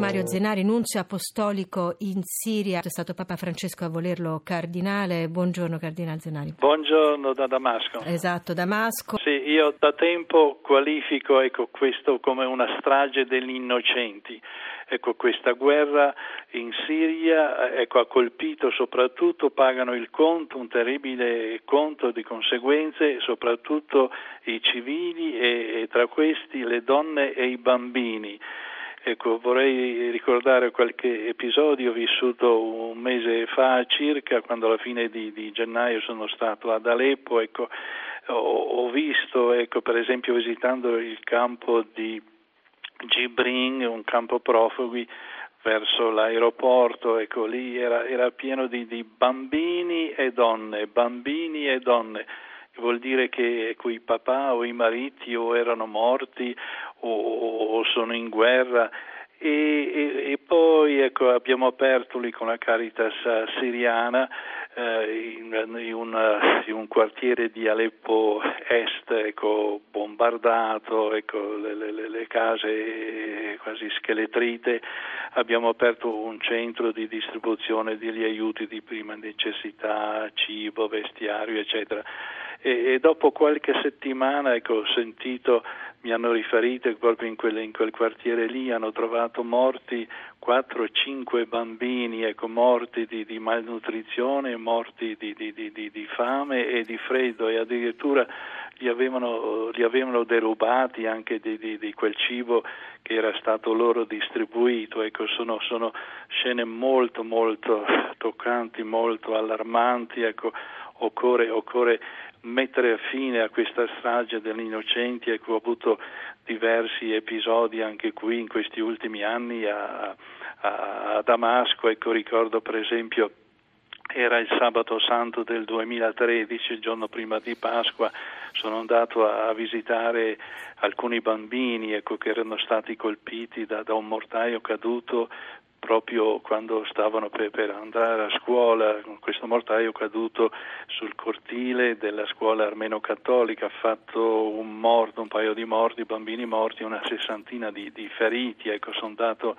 Mario Zenari, nunzio apostolico in Siria, è stato Papa Francesco a volerlo cardinale. Buongiorno Cardinale Zenari. Buongiorno da Damasco. Esatto, Damasco. Sì, io da tempo qualifico ecco, questo come una strage degli innocenti. Ecco, questa guerra in Siria ecco, ha colpito soprattutto, pagano il conto, un terribile conto di conseguenze, soprattutto i civili e, e tra questi le donne e i bambini. Ecco, vorrei ricordare qualche episodio vissuto un mese fa circa, quando alla fine di, di gennaio sono stato ad Aleppo. Ecco, ho, ho, visto, ecco, per esempio, visitando il campo di Gibrin, un campo profughi verso l'aeroporto, ecco lì era, era pieno di, di, bambini e donne, bambini e donne, vuol dire che ecco, i papà o i mariti o erano morti o, o sono in guerra. E, e, e poi ecco, abbiamo aperto lì con la Caritas siriana in, in, una, in, un quartiere di Aleppo Est ecco, bombardato, ecco, le, le, le, case quasi scheletrite, abbiamo aperto un centro di distribuzione degli aiuti di prima necessità, cibo, vestiario, eccetera. E, e dopo qualche settimana ecco, ho sentito mi hanno riferito che proprio in, quelle, in, quel quartiere lì hanno trovato morti 4-5 bambini, ecco, morti di, di malnutrizione, morti di, di, di, fame e di freddo e addirittura li avevano, li avevano derubati anche di, quel cibo che era stato loro distribuito. Ecco, sono, sono scene molto molto toccanti, molto allarmanti. Ecco, occorre, occorre mettere fine a questa strage degli innocenti. Ecco, ho avuto diversi episodi anche qui in questi ultimi anni a, a, a Damasco. Ecco, ricordo per esempio era il sabato santo del 2013, il giorno prima di Pasqua, sono andato a, visitare alcuni bambini ecco, che erano stati colpiti da, da, un mortaio caduto proprio quando stavano per, per, andare a scuola, questo mortaio caduto sul cortile della scuola armeno-cattolica, ha fatto un morto, un paio di morti, bambini morti, una sessantina di, di feriti, ecco, sono andato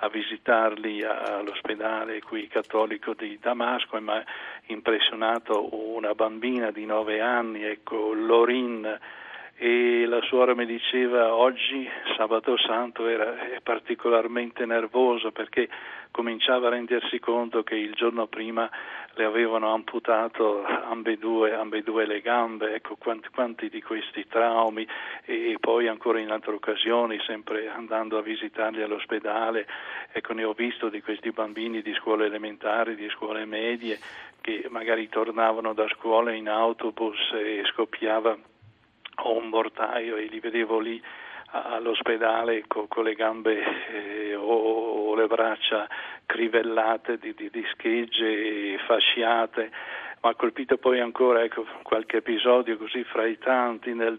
a visitarli all'ospedale qui cattolico di Damasco ha impressionato una bambina di nove anni, ecco, Lorin, e la suora mi diceva oggi, sabato santo, era particolarmente nervoso perché cominciava a rendersi conto che il giorno prima le avevano amputato ambedue, ambedue le gambe, ecco quanti, quanti, di questi traumi e, poi ancora in altre occasioni, sempre andando a visitarli all'ospedale, ecco ne ho visto di questi bambini di scuole elementari, di scuole medie che magari tornavano da scuola in autobus e scoppiava ho un mortaio e li vedevo lì all'ospedale con, con le gambe eh, o, o, le braccia crivellate di, di, di schegge fasciate. Ma ha colpito poi ancora ecco, qualche episodio così fra i tanti nel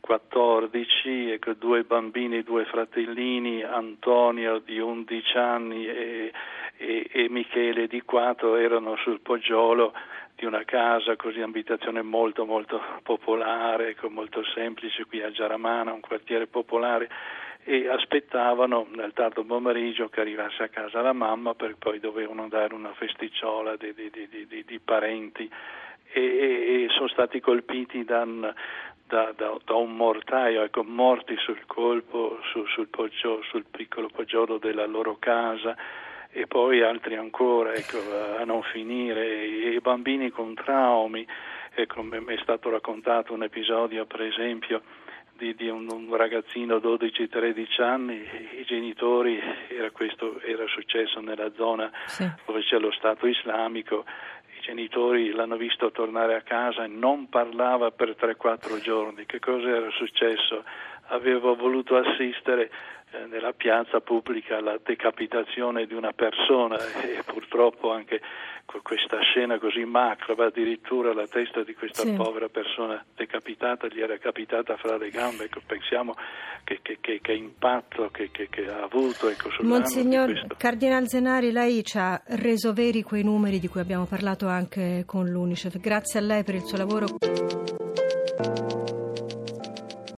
2014, ecco, due bambini, due fratellini, Antonio di 11 anni e, e, e Michele di 4 erano sul poggiolo di una casa così abitazione molto molto popolare, molto semplice qui a Giaramana, un quartiere popolare e aspettavano nel tardo pomeriggio che arrivasse a casa la mamma perché poi dovevano dare una festicciola di, di, di, di parenti e, e, sono stati colpiti da, da, da, da un mortaio, ecco, morti sul colpo, su, sul, poggio, sul piccolo poggiolo della loro casa e poi altri ancora ecco, a non finire, i bambini con traumi, ecco, mi è stato raccontato un episodio per esempio di, di un, un, ragazzino 12-13 anni, i genitori, era, questo era successo nella zona sì. dove c'è lo Stato islamico, genitori l'hanno visto tornare a casa e non parlava per 3-4 giorni, che cosa era successo? Avevo voluto assistere eh, nella piazza pubblica la decapitazione di una persona e purtroppo anche questa scena così macabra, addirittura la testa di questa sì. povera persona decapitata gli era capitata fra le gambe, ecco, pensiamo che, che, che, che impatto che, ha avuto. Ecco, Monsignor Cardinal Zenari, lei ci ha reso veri quei numeri di cui abbiamo parlato anche con l'Unicef, grazie a lei per il suo lavoro.